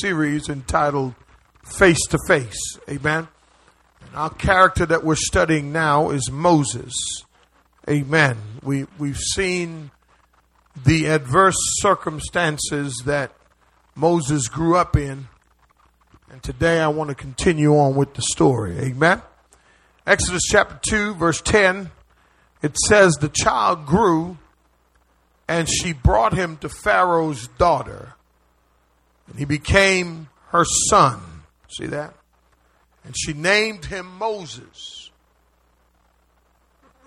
series entitled Face to Face. Amen. And our character that we're studying now is Moses. Amen. We, we've seen the adverse circumstances that Moses grew up in. And today I want to continue on with the story. Amen. Exodus chapter 2, verse 10, it says, The child grew, and she brought him to Pharaoh's daughter, and he became her son. See that? And she named him Moses.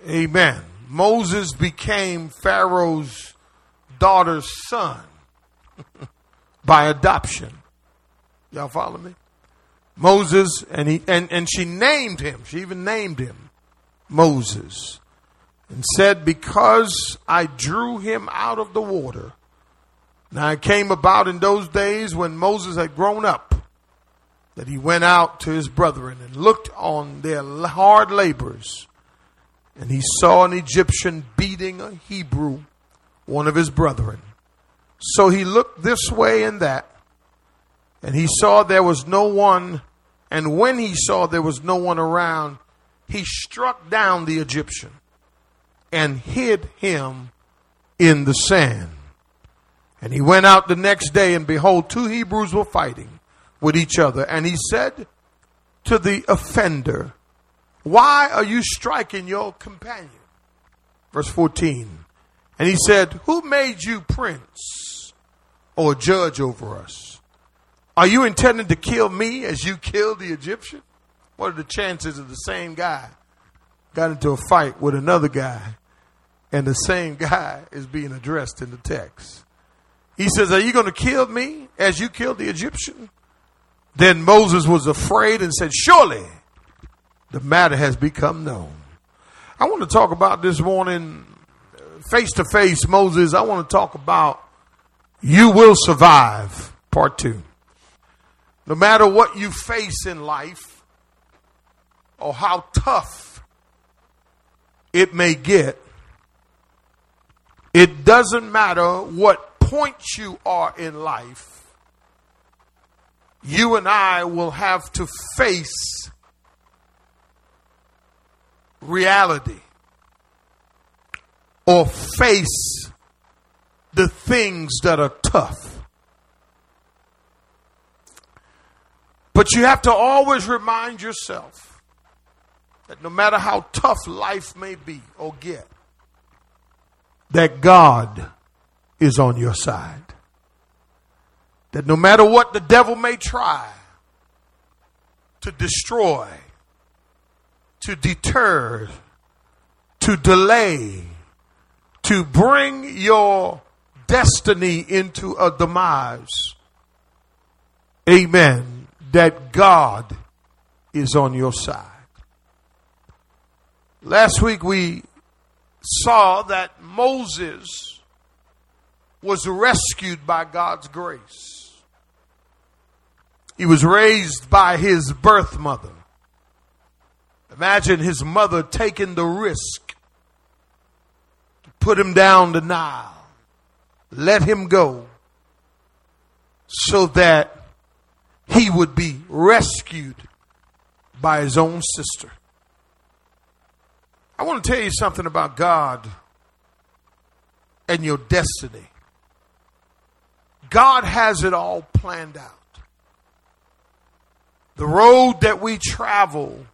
Amen. Moses became Pharaoh's daughter's son by adoption. Y'all follow me? Moses and he and, and she named him. She even named him Moses. And said, Because I drew him out of the water. Now it came about in those days when Moses had grown up that he went out to his brethren and looked on their hard labors. And he saw an Egyptian beating a Hebrew, one of his brethren. So he looked this way and that, and he saw there was no one. And when he saw there was no one around, he struck down the Egyptian and hid him in the sand. And he went out the next day, and behold, two Hebrews were fighting with each other. And he said to the offender, Why are you striking your companion? Verse 14. And he said, Who made you prince or judge over us? Are you intending to kill me as you killed the Egyptian? What are the chances of the same guy got into a fight with another guy and the same guy is being addressed in the text? He says, Are you going to kill me as you killed the Egyptian? Then Moses was afraid and said, Surely the matter has become known. I want to talk about this morning, face to face, Moses. I want to talk about you will survive, part two. No matter what you face in life or how tough it may get, it doesn't matter what point you are in life, you and I will have to face reality or face the things that are tough. But you have to always remind yourself that no matter how tough life may be or get, that God is on your side. That no matter what the devil may try to destroy, to deter, to delay, to bring your destiny into a demise, amen, that God is on your side. Last week we saw that Moses was rescued by God's grace. He was raised by his birth mother. Imagine his mother taking the risk to put him down the Nile, let him go, so that he would be rescued by his own sister. I want to tell you something about God and your destiny. God has it all planned out. The road that we travel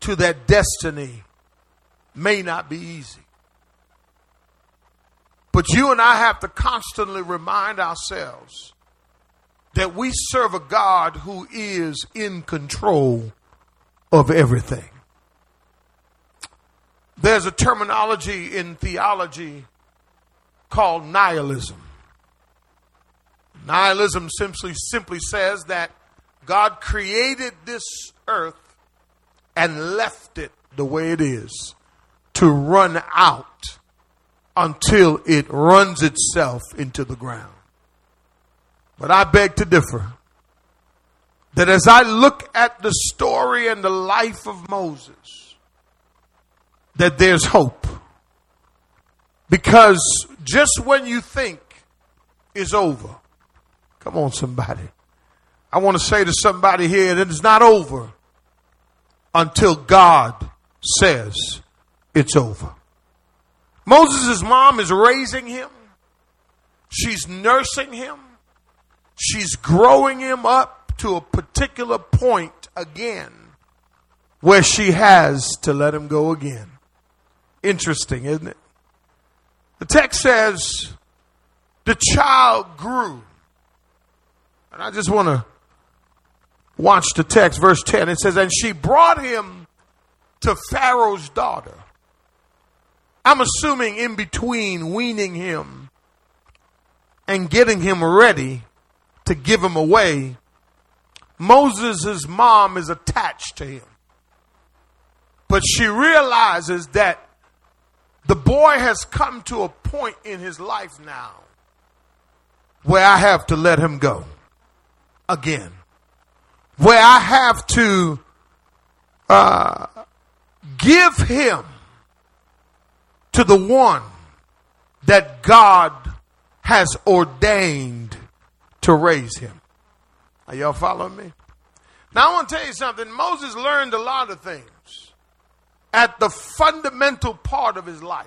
to that destiny may not be easy. But you and I have to constantly remind ourselves that we serve a God who is in control of everything. There's a terminology in theology called nihilism. Nihilism simply simply says that God created this earth and left it the way it is to run out until it runs itself into the ground. But I beg to differ that as I look at the story and the life of Moses, that there's hope. Because just when you think is over, Come on, somebody. I want to say to somebody here that it's not over until God says it's over. Moses' mom is raising him. She's nursing him. She's growing him up to a particular point again where she has to let him go again. Interesting, isn't it? The text says the child grew. And I just want to watch the text, verse 10. It says, And she brought him to Pharaoh's daughter. I'm assuming in between weaning him and getting him ready to give him away, Moses' mom is attached to him. But she realizes that the boy has come to a point in his life now where I have to let him go again. Where I have to uh, give him to the one that God has ordained to raise him. Are y'all following me? Now I want to tell you something. Moses learned a lot of things at the fundamental part of his life.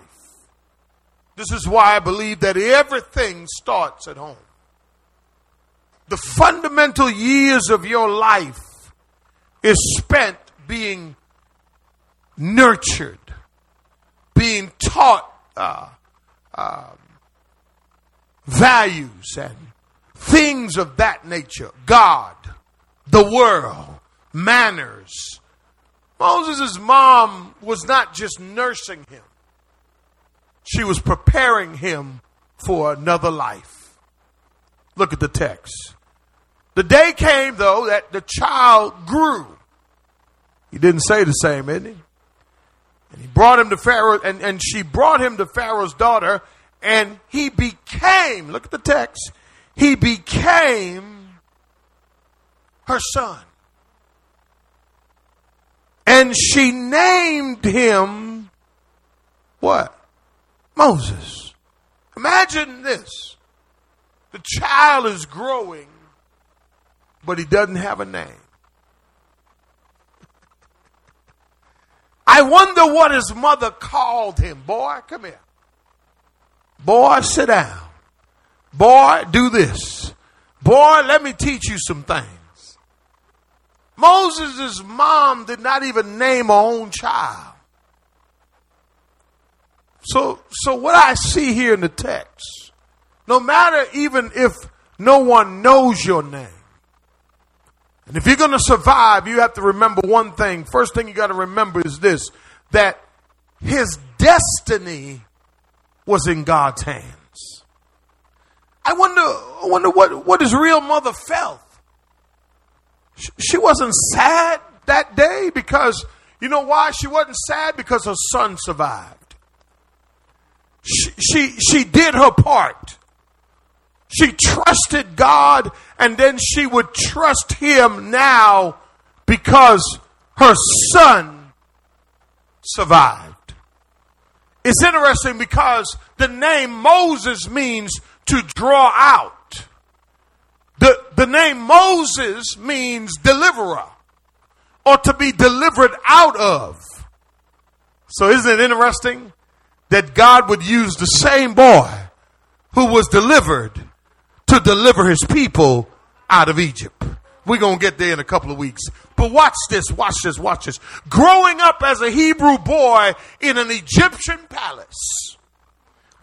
This is why I believe that everything starts at home. The fundamental years of your life is spent being nurtured, being taught uh, uh, values and things of that nature God, the world, manners. Moses' mom was not just nursing him, she was preparing him for another life. Look at the text. The day came, though, that the child grew. He didn't say the same, didn't he? And he brought him to Pharaoh, and, and she brought him to Pharaoh's daughter, and he became, look at the text, he became her son. And she named him what? Moses. Imagine this. The child is growing, but he doesn't have a name. I wonder what his mother called him. Boy, come here. Boy, sit down. Boy, do this. Boy, let me teach you some things. Moses' mom did not even name her own child. So, so what I see here in the text, no matter even if no one knows your name, and if you're going to survive, you have to remember one thing. First thing you got to remember is this that his destiny was in God's hands. I wonder, I wonder what, what his real mother felt. She wasn't sad that day because, you know why? She wasn't sad because her son survived. She, she, she did her part. She trusted God and then she would trust him now because her son survived. It's interesting because the name Moses means to draw out. The, the name Moses means deliverer or to be delivered out of. So isn't it interesting that God would use the same boy who was delivered to deliver his people out of Egypt? We're going to get there in a couple of weeks. But watch this, watch this, watch this. Growing up as a Hebrew boy in an Egyptian palace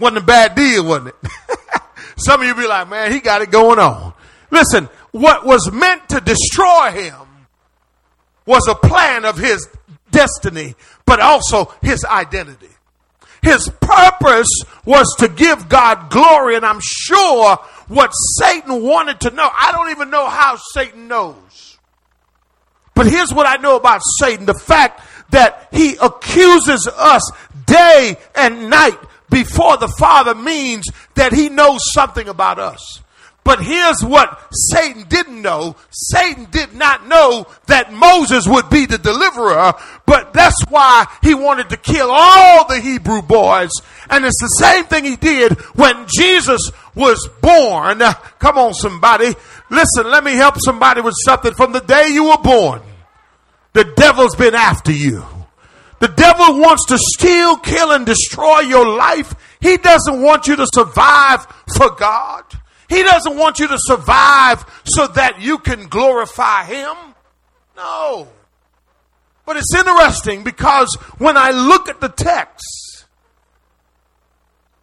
wasn't a bad deal, wasn't it? Some of you be like, man, he got it going on. Listen, what was meant to destroy him was a plan of his destiny, but also his identity. His purpose was to give God glory, and I'm sure what Satan wanted to know. I don't even know how Satan knows. But here's what I know about Satan the fact that he accuses us day and night before the Father means that he knows something about us. But here's what Satan didn't know. Satan did not know that Moses would be the deliverer, but that's why he wanted to kill all the Hebrew boys. And it's the same thing he did when Jesus was born, come on, somebody. Listen, let me help somebody with something. From the day you were born, the devil's been after you. The devil wants to steal, kill, and destroy your life. He doesn't want you to survive for God. He doesn't want you to survive so that you can glorify Him. No. But it's interesting because when I look at the text,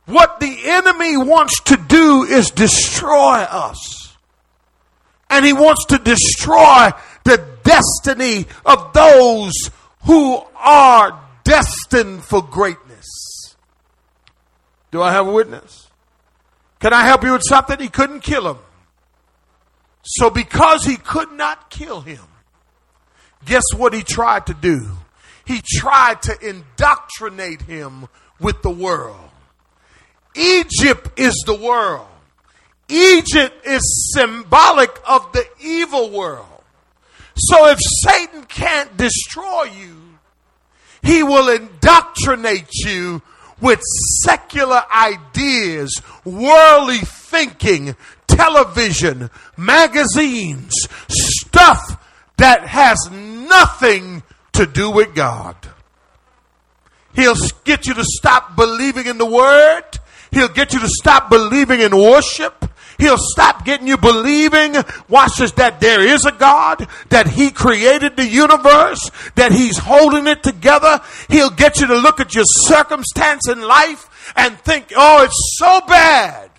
what the enemy wants to do is destroy us. And he wants to destroy the destiny of those who are destined for greatness. Do I have a witness? Can I help you with something? He couldn't kill him. So, because he could not kill him, guess what he tried to do? He tried to indoctrinate him with the world. Egypt is the world. Egypt is symbolic of the evil world. So if Satan can't destroy you, he will indoctrinate you with secular ideas, worldly thinking, television, magazines, stuff that has nothing to do with God. He'll get you to stop believing in the word. He'll get you to stop believing in worship. He'll stop getting you believing, watch this, that there is a God, that He created the universe, that He's holding it together. He'll get you to look at your circumstance in life and think, oh, it's so bad.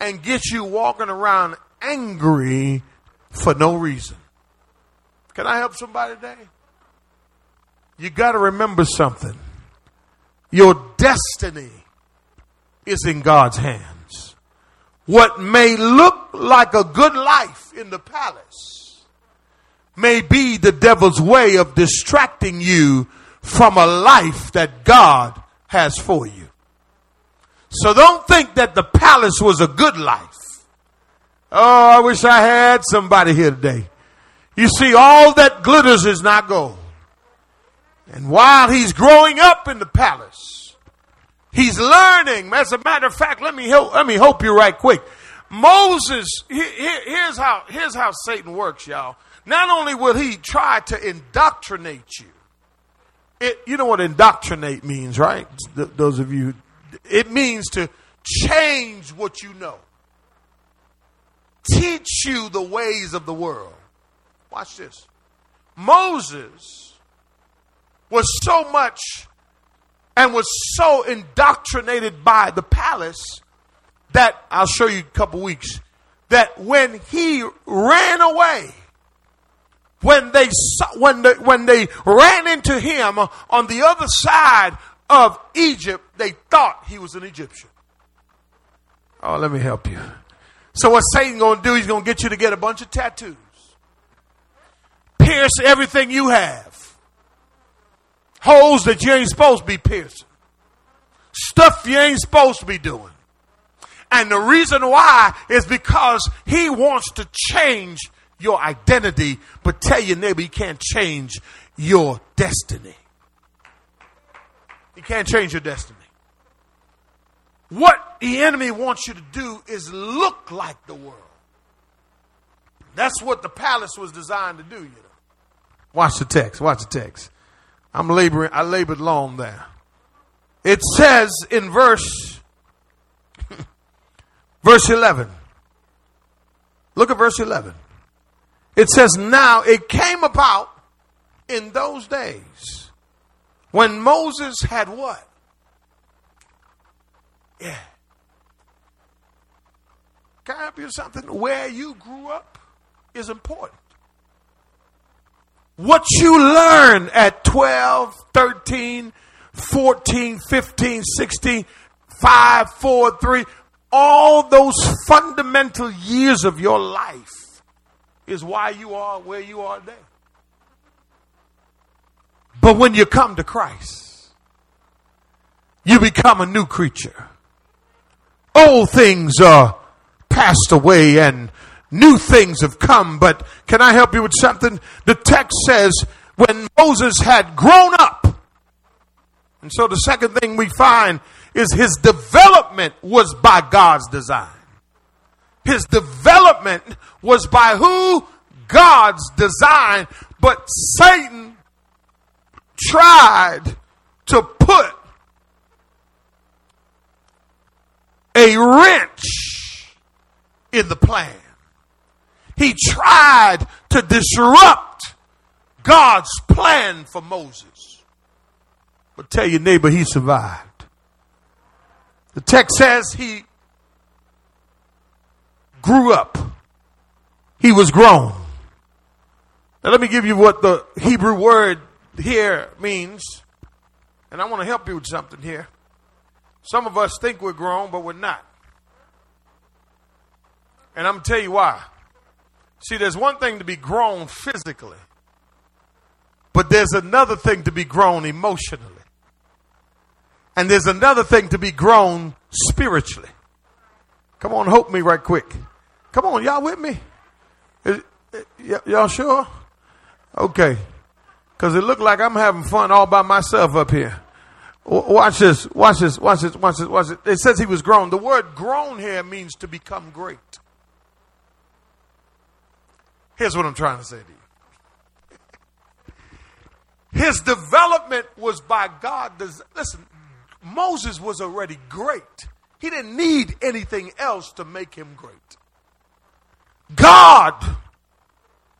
And get you walking around angry for no reason. Can I help somebody today? You got to remember something. Your destiny is in God's hands. What may look like a good life in the palace may be the devil's way of distracting you from a life that God has for you. So don't think that the palace was a good life. Oh, I wish I had somebody here today. You see, all that glitters is not gold. And while he's growing up in the palace, he's learning. As a matter of fact, let me help, let me help you right quick. Moses, here's how, here's how Satan works, y'all. Not only will he try to indoctrinate you, it, you know what indoctrinate means, right? those of you, it means to change what you know, teach you the ways of the world. Watch this. Moses was so much and was so indoctrinated by the palace that I'll show you a couple weeks that when he ran away when they when they, when they ran into him on the other side of Egypt they thought he was an Egyptian. Oh let me help you. So what Satan going to do? He's going to get you to get a bunch of tattoos. Pierce everything you have holes that you ain't supposed to be piercing, stuff you ain't supposed to be doing. And the reason why is because he wants to change your identity, but tell your neighbor he can't change your destiny. He can't change your destiny. What the enemy wants you to do is look like the world. That's what the palace was designed to do, you know. Watch the text. Watch the text. I'm laboring, I labored long there. It says in verse, verse 11. Look at verse 11. It says, Now it came about in those days when Moses had what? Yeah. Can I help you something? Where you grew up is important. What you learn at 12, 13, 14, 15, 16, 5, 4, 3, all those fundamental years of your life is why you are where you are today. But when you come to Christ, you become a new creature. Old things are passed away and new things have come. But can I help you with something? The text says when Moses had grown up. And so the second thing we find is his development was by God's design. His development was by who? God's design. But Satan tried to put a wrench in the plan. He tried to disrupt God's plan for Moses. But tell your neighbor he survived. The text says he grew up. He was grown. Now let me give you what the Hebrew word here means. And I want to help you with something here. Some of us think we're grown, but we're not. And I'm going to tell you why. See, there's one thing to be grown physically, but there's another thing to be grown emotionally. And there's another thing to be grown spiritually. Come on, help me right quick. Come on, y'all with me? Is, y- y'all sure? Okay. Because it looked like I'm having fun all by myself up here. W- watch this, watch this, watch this, watch this, watch this. It says he was grown. The word grown here means to become great. Here's what I'm trying to say to you. His development was by God. Listen, Moses was already great. He didn't need anything else to make him great. God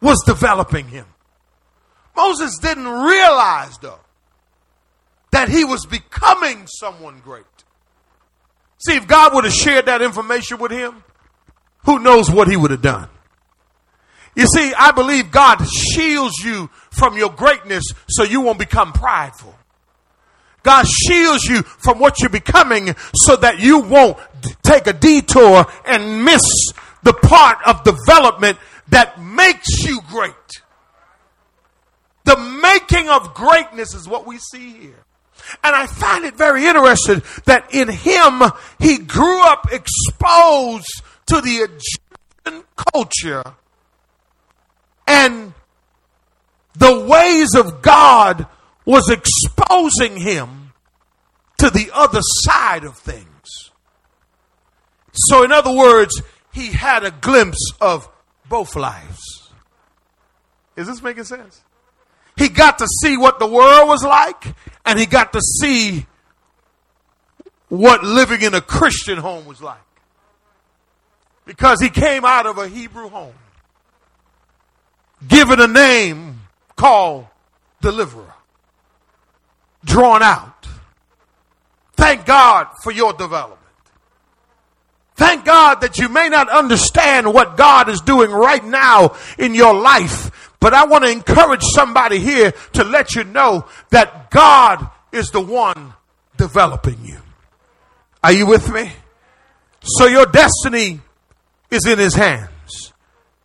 was developing him. Moses didn't realize, though, that he was becoming someone great. See, if God would have shared that information with him, who knows what he would have done. You see, I believe God shields you from your greatness so you won't become prideful. God shields you from what you're becoming so that you won't take a detour and miss the part of development that makes you great. The making of greatness is what we see here. And I find it very interesting that in him, he grew up exposed to the Egyptian culture and the ways of God was exposing him to the other side of things. So, in other words, he had a glimpse of both lives. Is this making sense? He got to see what the world was like, and he got to see what living in a Christian home was like. Because he came out of a Hebrew home, given a name called Deliverer, drawn out. Thank God for your development. Thank God that you may not understand what God is doing right now in your life, but I want to encourage somebody here to let you know that God is the one developing you. Are you with me? So your destiny is in his hands.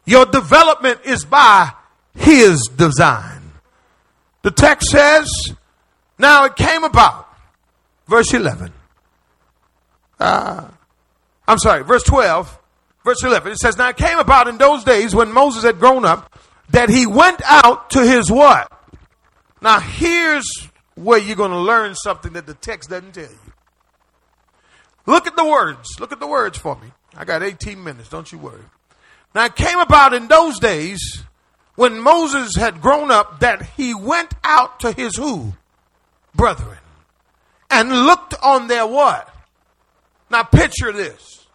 Your development is by his design. The text says, now it came about, verse 11. Uh, I'm sorry, verse 12, verse 11. It says, Now it came about in those days when Moses had grown up that he went out to his what? Now here's where you're going to learn something that the text doesn't tell you. Look at the words. Look at the words for me. I got 18 minutes, don't you worry. Now it came about in those days when Moses had grown up that he went out to his who? Brethren. And looked on their what? Now picture this.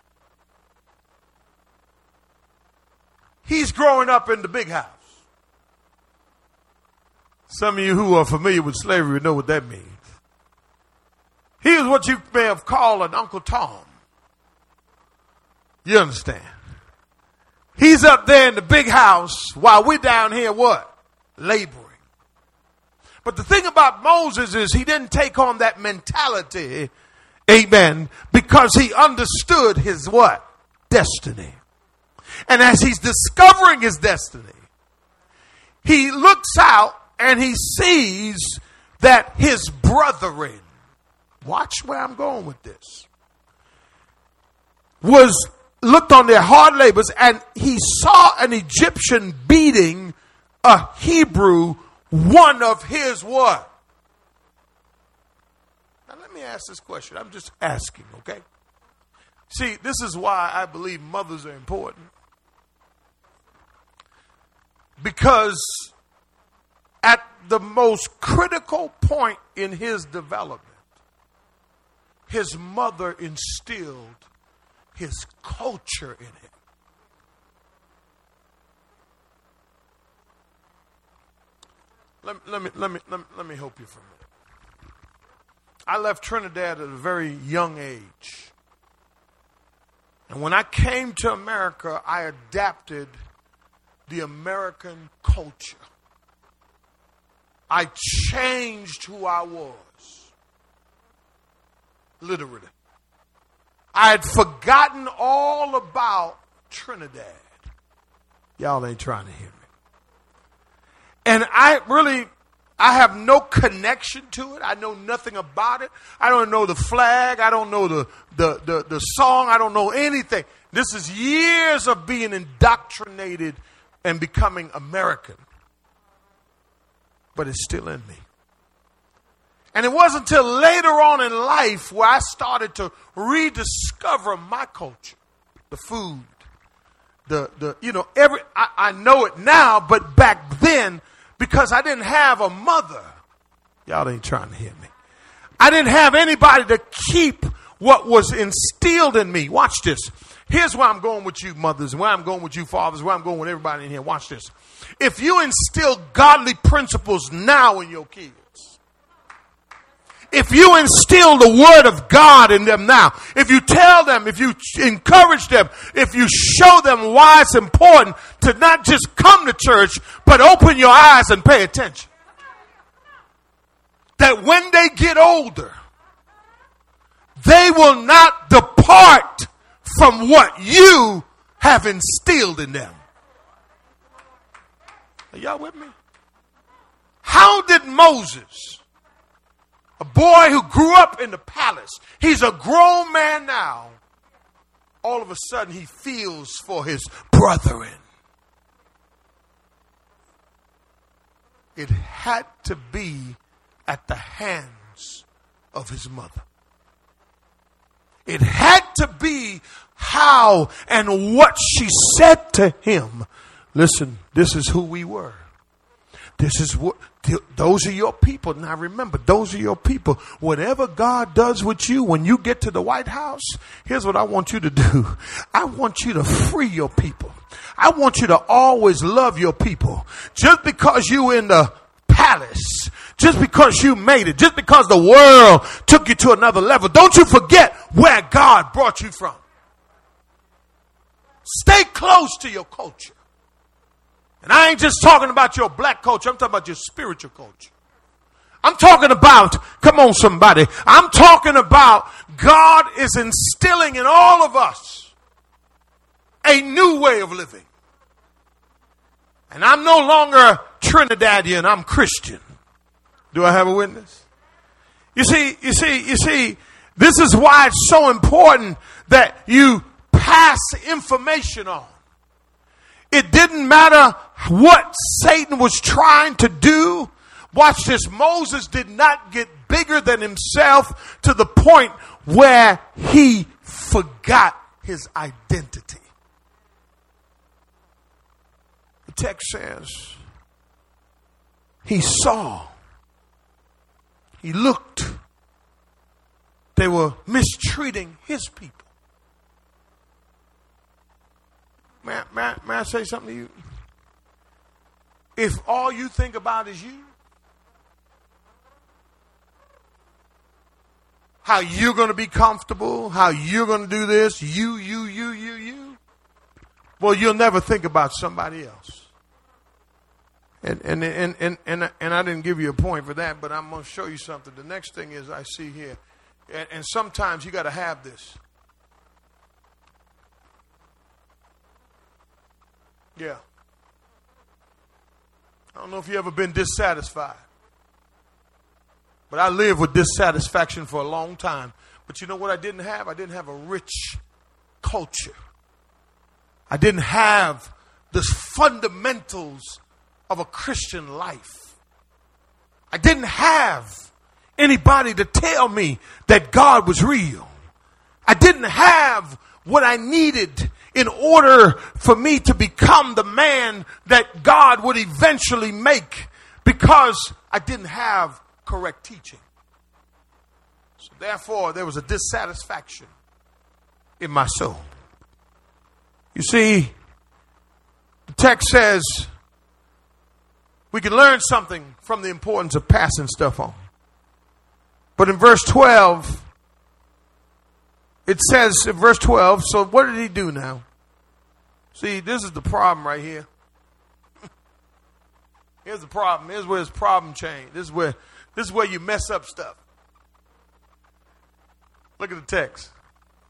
He's growing up in the big house. Some of you who are familiar with slavery know what that means. He was what you may have called an Uncle Tom. You understand? He's up there in the big house while we're down here what? Laboring. But the thing about Moses is he didn't take on that mentality, amen, because he understood his what? Destiny. And as he's discovering his destiny, he looks out and he sees that his brethren, watch where I'm going with this, was looked on their hard labors and he saw an Egyptian beating a Hebrew, one of his what? Now let me ask this question. I'm just asking, okay? See, this is why I believe mothers are important. Because at the most critical point in his development, his mother instilled his culture in him. Let, let, me, let, me, let, me, let me help you for a minute. I left Trinidad at a very young age. And when I came to America, I adapted the American culture. I changed who I was. Literally. I had forgotten all about Trinidad. Y'all ain't trying to hear me. And I really, I have no connection to it. I know nothing about it. I don't know the flag. I don't know the, the, the, the song. I don't know anything. This is years of being indoctrinated and becoming American. But it's still in me. And it wasn't until later on in life where I started to rediscover my culture, the food, the the you know every I, I know it now, but back then because I didn't have a mother, y'all ain't trying to hear me. I didn't have anybody to keep what was instilled in me. Watch this. Here's where I'm going with you, mothers, where I'm going with you, fathers, where I'm going with everybody in here. Watch this. If you instill godly principles now in your kids, if you instill the word of God in them now, if you tell them, if you encourage them, if you show them why it's important to not just come to church, but open your eyes and pay attention. That when they get older, they will not depart from what you have instilled in them. Are y'all with me? How did Moses, a boy who grew up in the palace, he's a grown man now, all of a sudden he feels for his brethren? It had to be at the hands of his mother. It had to be how and what she said to him. Listen, this is who we were. This is what, those are your people. Now remember, those are your people. Whatever God does with you when you get to the White House, here's what I want you to do. I want you to free your people. I want you to always love your people. Just because you in the palace, just because you made it, just because the world took you to another level, don't you forget where God brought you from. Stay close to your culture. And I ain't just talking about your black culture, I'm talking about your spiritual culture. I'm talking about, come on, somebody. I'm talking about God is instilling in all of us a new way of living. And I'm no longer Trinidadian, I'm Christian. Do I have a witness? You see, you see, you see, this is why it's so important that you pass information on. It didn't matter what Satan was trying to do. Watch this. Moses did not get bigger than himself to the point where he forgot his identity. The text says, he saw, he looked, they were mistreating his people. May I, may, may I say something to you? If all you think about is you, how you're going to be comfortable, how you're going to do this, you, you, you, you, you, well, you'll never think about somebody else. And, and, and, and, and, and I didn't give you a point for that, but I'm going to show you something. The next thing is I see here, and, and sometimes you got to have this. Yeah. I don't know if you ever been dissatisfied. But I lived with dissatisfaction for a long time. But you know what I didn't have? I didn't have a rich culture. I didn't have the fundamentals of a Christian life. I didn't have anybody to tell me that God was real. I didn't have what I needed in order for me to become the man that God would eventually make because I didn't have correct teaching. So therefore, there was a dissatisfaction in my soul. You see, the text says we can learn something from the importance of passing stuff on. But in verse 12, it says in verse 12, so what did he do now? See, this is the problem right here. Here's the problem. Here's where his problem changed. This is where this is where you mess up stuff. Look at the text.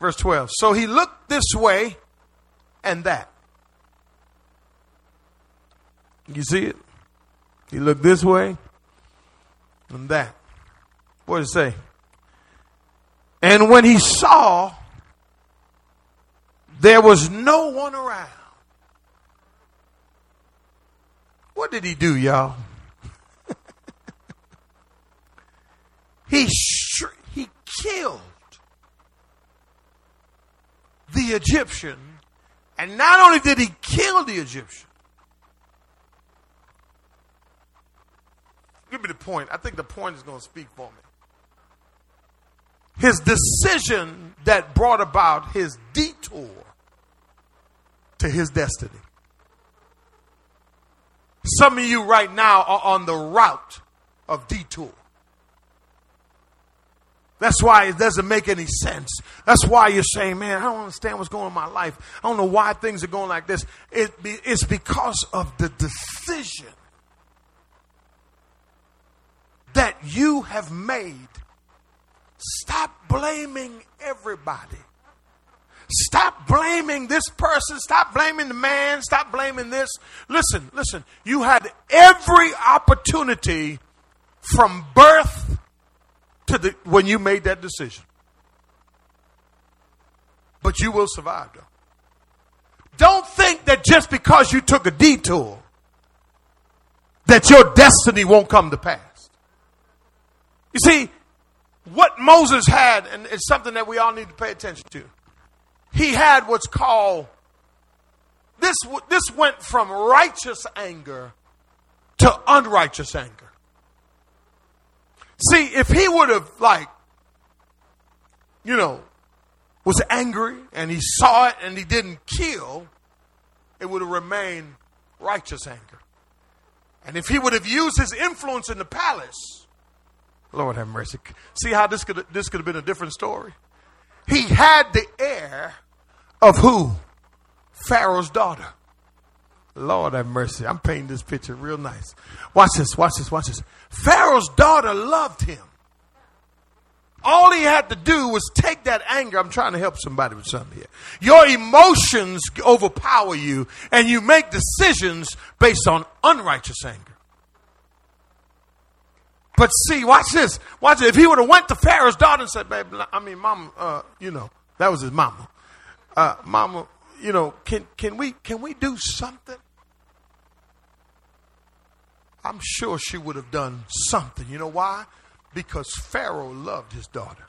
Verse 12. So he looked this way and that. You see it? He looked this way and that. What did it say? And when he saw there was no one around, what did he do, y'all? he sh- he killed the Egyptian, and not only did he kill the Egyptian, give me the point. I think the point is going to speak for me. His decision that brought about his detour to his destiny. Some of you right now are on the route of detour. That's why it doesn't make any sense. That's why you're saying, man, I don't understand what's going on in my life. I don't know why things are going like this. It it's because of the decision that you have made. Stop blaming everybody. Stop blaming this person. Stop blaming the man. Stop blaming this. Listen, listen. You had every opportunity from birth to the, when you made that decision. But you will survive, though. Don't think that just because you took a detour, that your destiny won't come to pass. You see, what Moses had, and it's something that we all need to pay attention to. He had what's called this. This went from righteous anger to unrighteous anger. See, if he would have, like, you know, was angry and he saw it and he didn't kill, it would have remained righteous anger. And if he would have used his influence in the palace, Lord have mercy. See how this could this could have been a different story. He had the heir of who? Pharaoh's daughter. Lord have mercy. I'm painting this picture real nice. Watch this, watch this, watch this. Pharaoh's daughter loved him. All he had to do was take that anger. I'm trying to help somebody with something here. Your emotions overpower you, and you make decisions based on unrighteous anger. But see, watch this. Watch. If he would have went to Pharaoh's daughter and said, "Babe, I mean, mama, uh, you know, that was his mama. Uh, mama, you know, can can we can we do something?" I'm sure she would have done something. You know why? Because Pharaoh loved his daughter.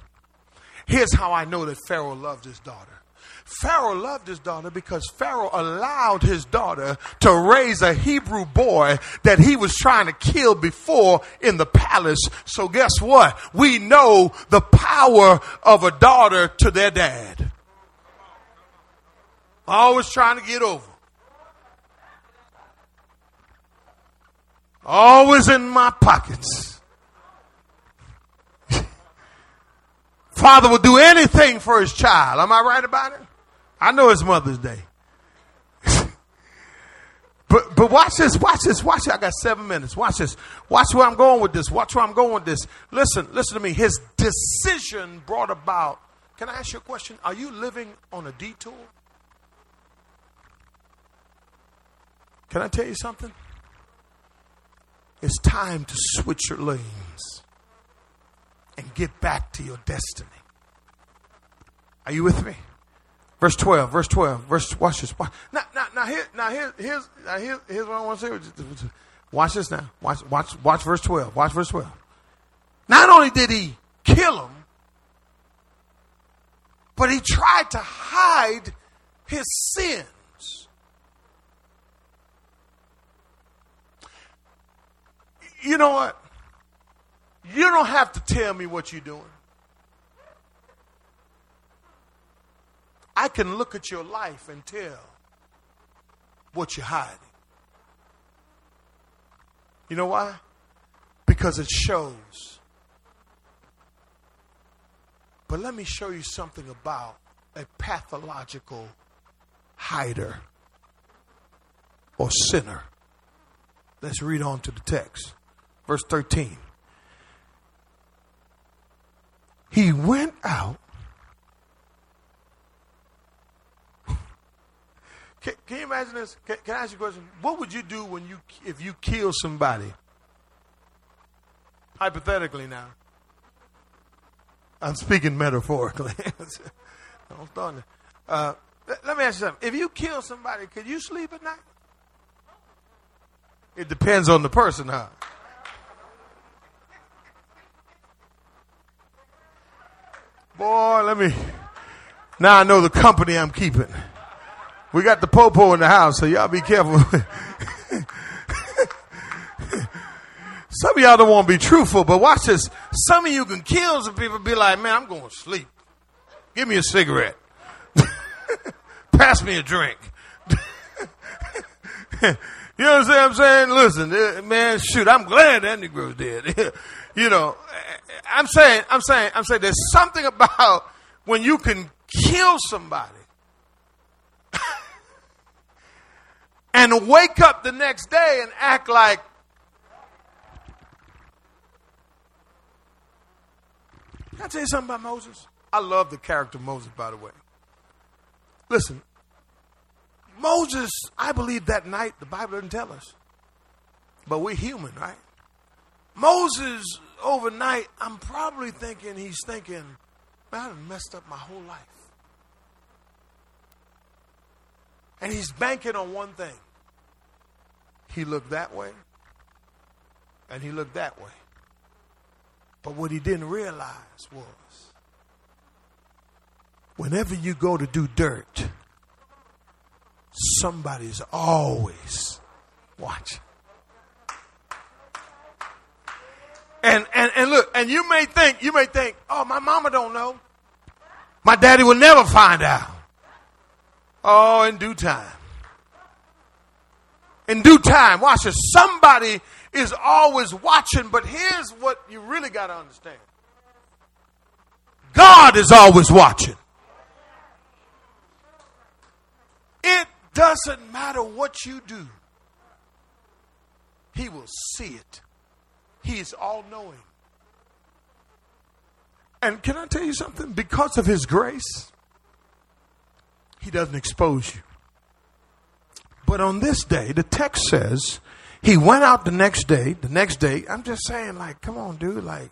Here's how I know that Pharaoh loved his daughter. Pharaoh loved his daughter because Pharaoh allowed his daughter to raise a Hebrew boy that he was trying to kill before in the palace. So guess what? We know the power of a daughter to their dad. Always trying to get over. Always in my pockets. Father will do anything for his child. Am I right about it? I know it's Mother's Day. but but watch this, watch this, watch it. I got seven minutes. Watch this. Watch where I'm going with this. Watch where I'm going with this. Listen, listen to me. His decision brought about. Can I ask you a question? Are you living on a detour? Can I tell you something? It's time to switch your lanes and get back to your destiny. Are you with me? Verse 12, verse 12, verse, watch this. Watch. Now, now, now, here, now here, here's, now here, here's what I want to say. Watch this now. Watch, watch, watch verse 12. Watch verse 12. Not only did he kill him, but he tried to hide his sins. You know what? You don't have to tell me what you're doing. I can look at your life and tell what you're hiding. You know why? Because it shows. But let me show you something about a pathological hider or sinner. Let's read on to the text. Verse 13. He went out. Can, can you imagine this? Can, can, I ask you a question? What would you do when you if you kill somebody? Hypothetically, now. I'm speaking metaphorically. I'm starting. Uh, let me ask you something. If you kill somebody, could you sleep at night? It depends on the person, huh? Boy, let me. Now I know the company I'm keeping. We got the popo in the house, so y'all be careful. some of y'all don't want to be truthful, but watch this. Some of you can kill some people. Be like, man, I'm going to sleep. Give me a cigarette. Pass me a drink. you know what I'm saying? Listen, uh, man, shoot, I'm glad that Negro's dead. you know, I'm saying, I'm saying, I'm saying there's something about when you can kill somebody and wake up the next day and act like Can I tell you something about Moses? I love the character of Moses, by the way. Listen, Moses, I believe that night, the Bible doesn't tell us. But we're human, right? Moses, overnight, I'm probably thinking, he's thinking, man, I messed up my whole life. And he's banking on one thing. He looked that way, and he looked that way. But what he didn't realize was whenever you go to do dirt, somebody's always watching. And, and, and look, and you may think, you may think, oh, my mama don't know. My daddy will never find out. Oh, in due time. In due time, watch this. Somebody is always watching, but here's what you really got to understand God is always watching. It doesn't matter what you do, He will see it. He is all knowing. And can I tell you something? Because of His grace, He doesn't expose you. But on this day, the text says, he went out the next day. The next day, I'm just saying, like, come on, dude. Like,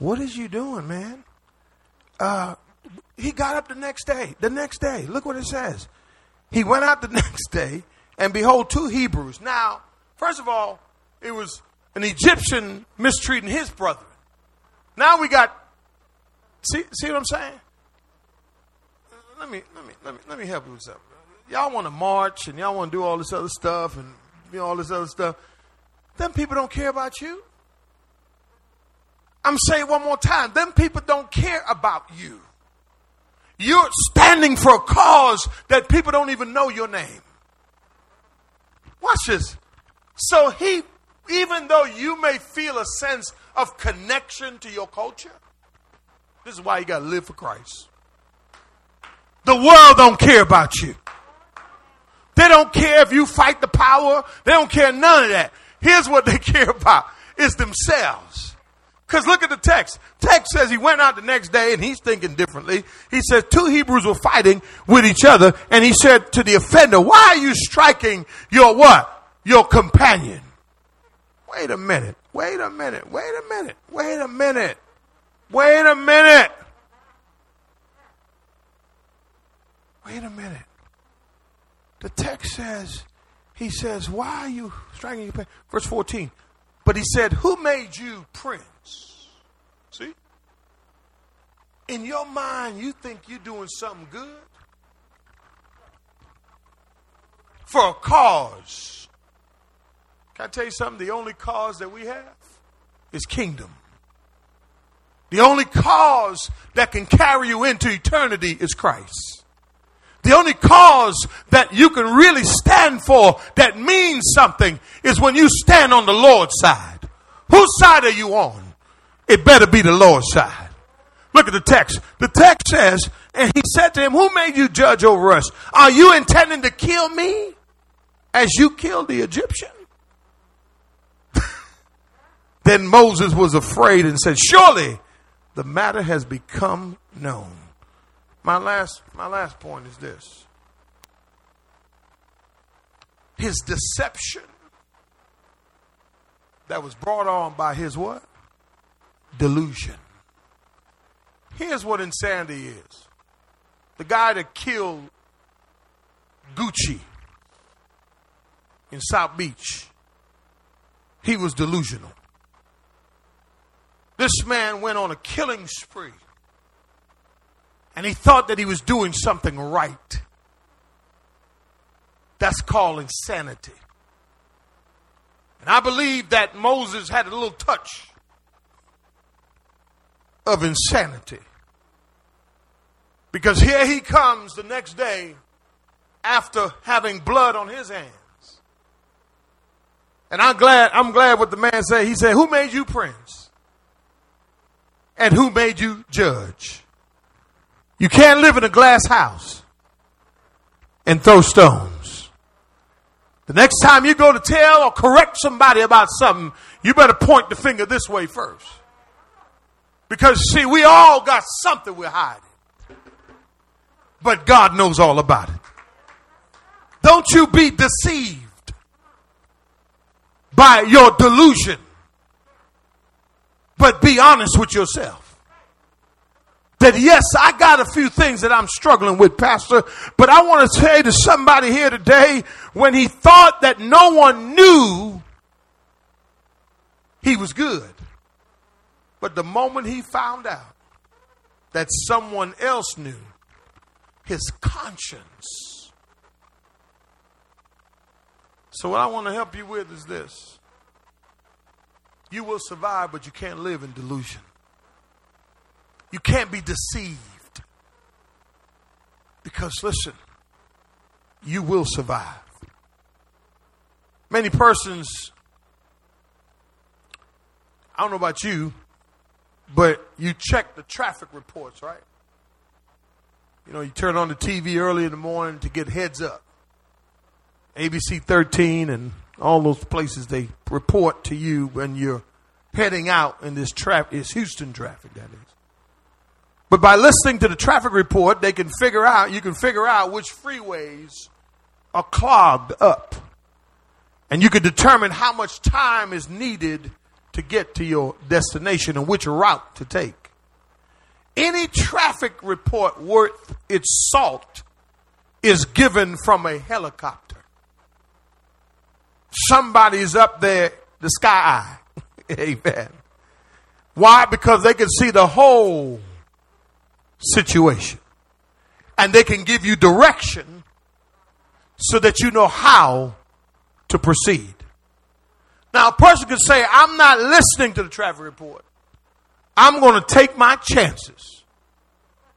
what is you doing, man? Uh, he got up the next day. The next day, look what it says. He went out the next day, and behold, two Hebrews. Now, first of all, it was an Egyptian mistreating his brother. Now we got. See, see what I'm saying? Let me let me let me let me help you with something y'all want to march and y'all want to do all this other stuff and you know, all this other stuff. Them people don't care about you. I'm saying one more time. Them people don't care about you. You're standing for a cause that people don't even know your name. Watch this. So he, even though you may feel a sense of connection to your culture, this is why you got to live for Christ. The world don't care about you. They don't care if you fight the power. They don't care none of that. Here's what they care about is themselves. Because look at the text. Text says he went out the next day and he's thinking differently. He says two Hebrews were fighting with each other and he said to the offender, why are you striking your what? Your companion. Wait a minute. Wait a minute. Wait a minute. Wait a minute. Wait a minute. Wait a minute. The text says, he says, why are you striking your pen? Verse 14. But he said, who made you prince See? In your mind, you think you're doing something good for a cause. Can I tell you something? The only cause that we have is kingdom. The only cause that can carry you into eternity is Christ. The only cause that you can really stand for that means something is when you stand on the Lord's side. Whose side are you on? It better be the Lord's side. Look at the text. The text says, and he said to him, Who made you judge over us? Are you intending to kill me as you killed the Egyptian? then Moses was afraid and said, Surely the matter has become known. My last, my last point is this. His deception that was brought on by his what? Delusion. Here's what insanity is. The guy that killed Gucci in South Beach, he was delusional. This man went on a killing spree. And he thought that he was doing something right. That's called insanity. And I believe that Moses had a little touch of insanity. Because here he comes the next day after having blood on his hands. And I'm glad, I'm glad what the man said. He said, Who made you prince? And who made you judge? You can't live in a glass house and throw stones. The next time you go to tell or correct somebody about something, you better point the finger this way first. Because, see, we all got something we're hiding. But God knows all about it. Don't you be deceived by your delusion, but be honest with yourself. That yes, I got a few things that I'm struggling with, Pastor, but I want to say to somebody here today when he thought that no one knew, he was good. But the moment he found out that someone else knew, his conscience. So, what I want to help you with is this you will survive, but you can't live in delusion. You can't be deceived. Because, listen, you will survive. Many persons, I don't know about you, but you check the traffic reports, right? You know, you turn on the TV early in the morning to get heads up. ABC 13 and all those places they report to you when you're heading out in this traffic. It's Houston traffic, that is. But by listening to the traffic report, they can figure out, you can figure out which freeways are clogged up. And you can determine how much time is needed to get to your destination and which route to take. Any traffic report worth its salt is given from a helicopter. Somebody's up there, the sky eye. Amen. Why? Because they can see the whole situation. And they can give you direction so that you know how to proceed. Now, a person could say, I'm not listening to the traffic report. I'm going to take my chances.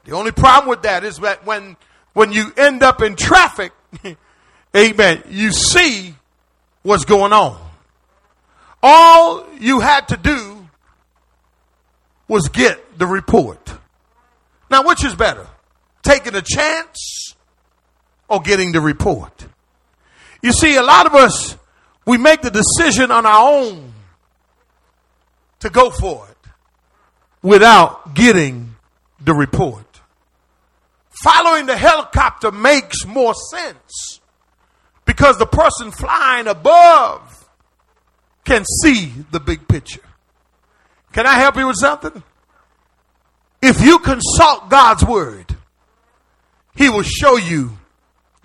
The only problem with that is that when, when you end up in traffic, amen, you see what's going on. All you had to do was get the report. Now, which is better? Taking a chance or getting the report? You see, a lot of us we make the decision on our own to go for it without getting the report. Following the helicopter makes more sense because the person flying above can see the big picture. Can I help you with something? If you consult God's word, He will show you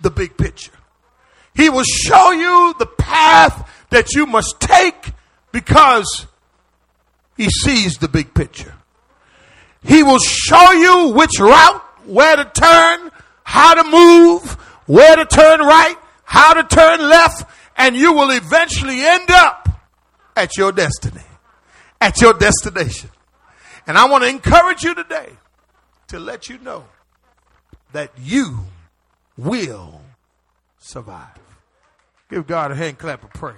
the big picture. He will show you the path that you must take because he sees the big picture. He will show you which route, where to turn, how to move, where to turn right, how to turn left, and you will eventually end up at your destiny, at your destination. And I want to encourage you today to let you know that you will survive. Give God a hand clap of praise.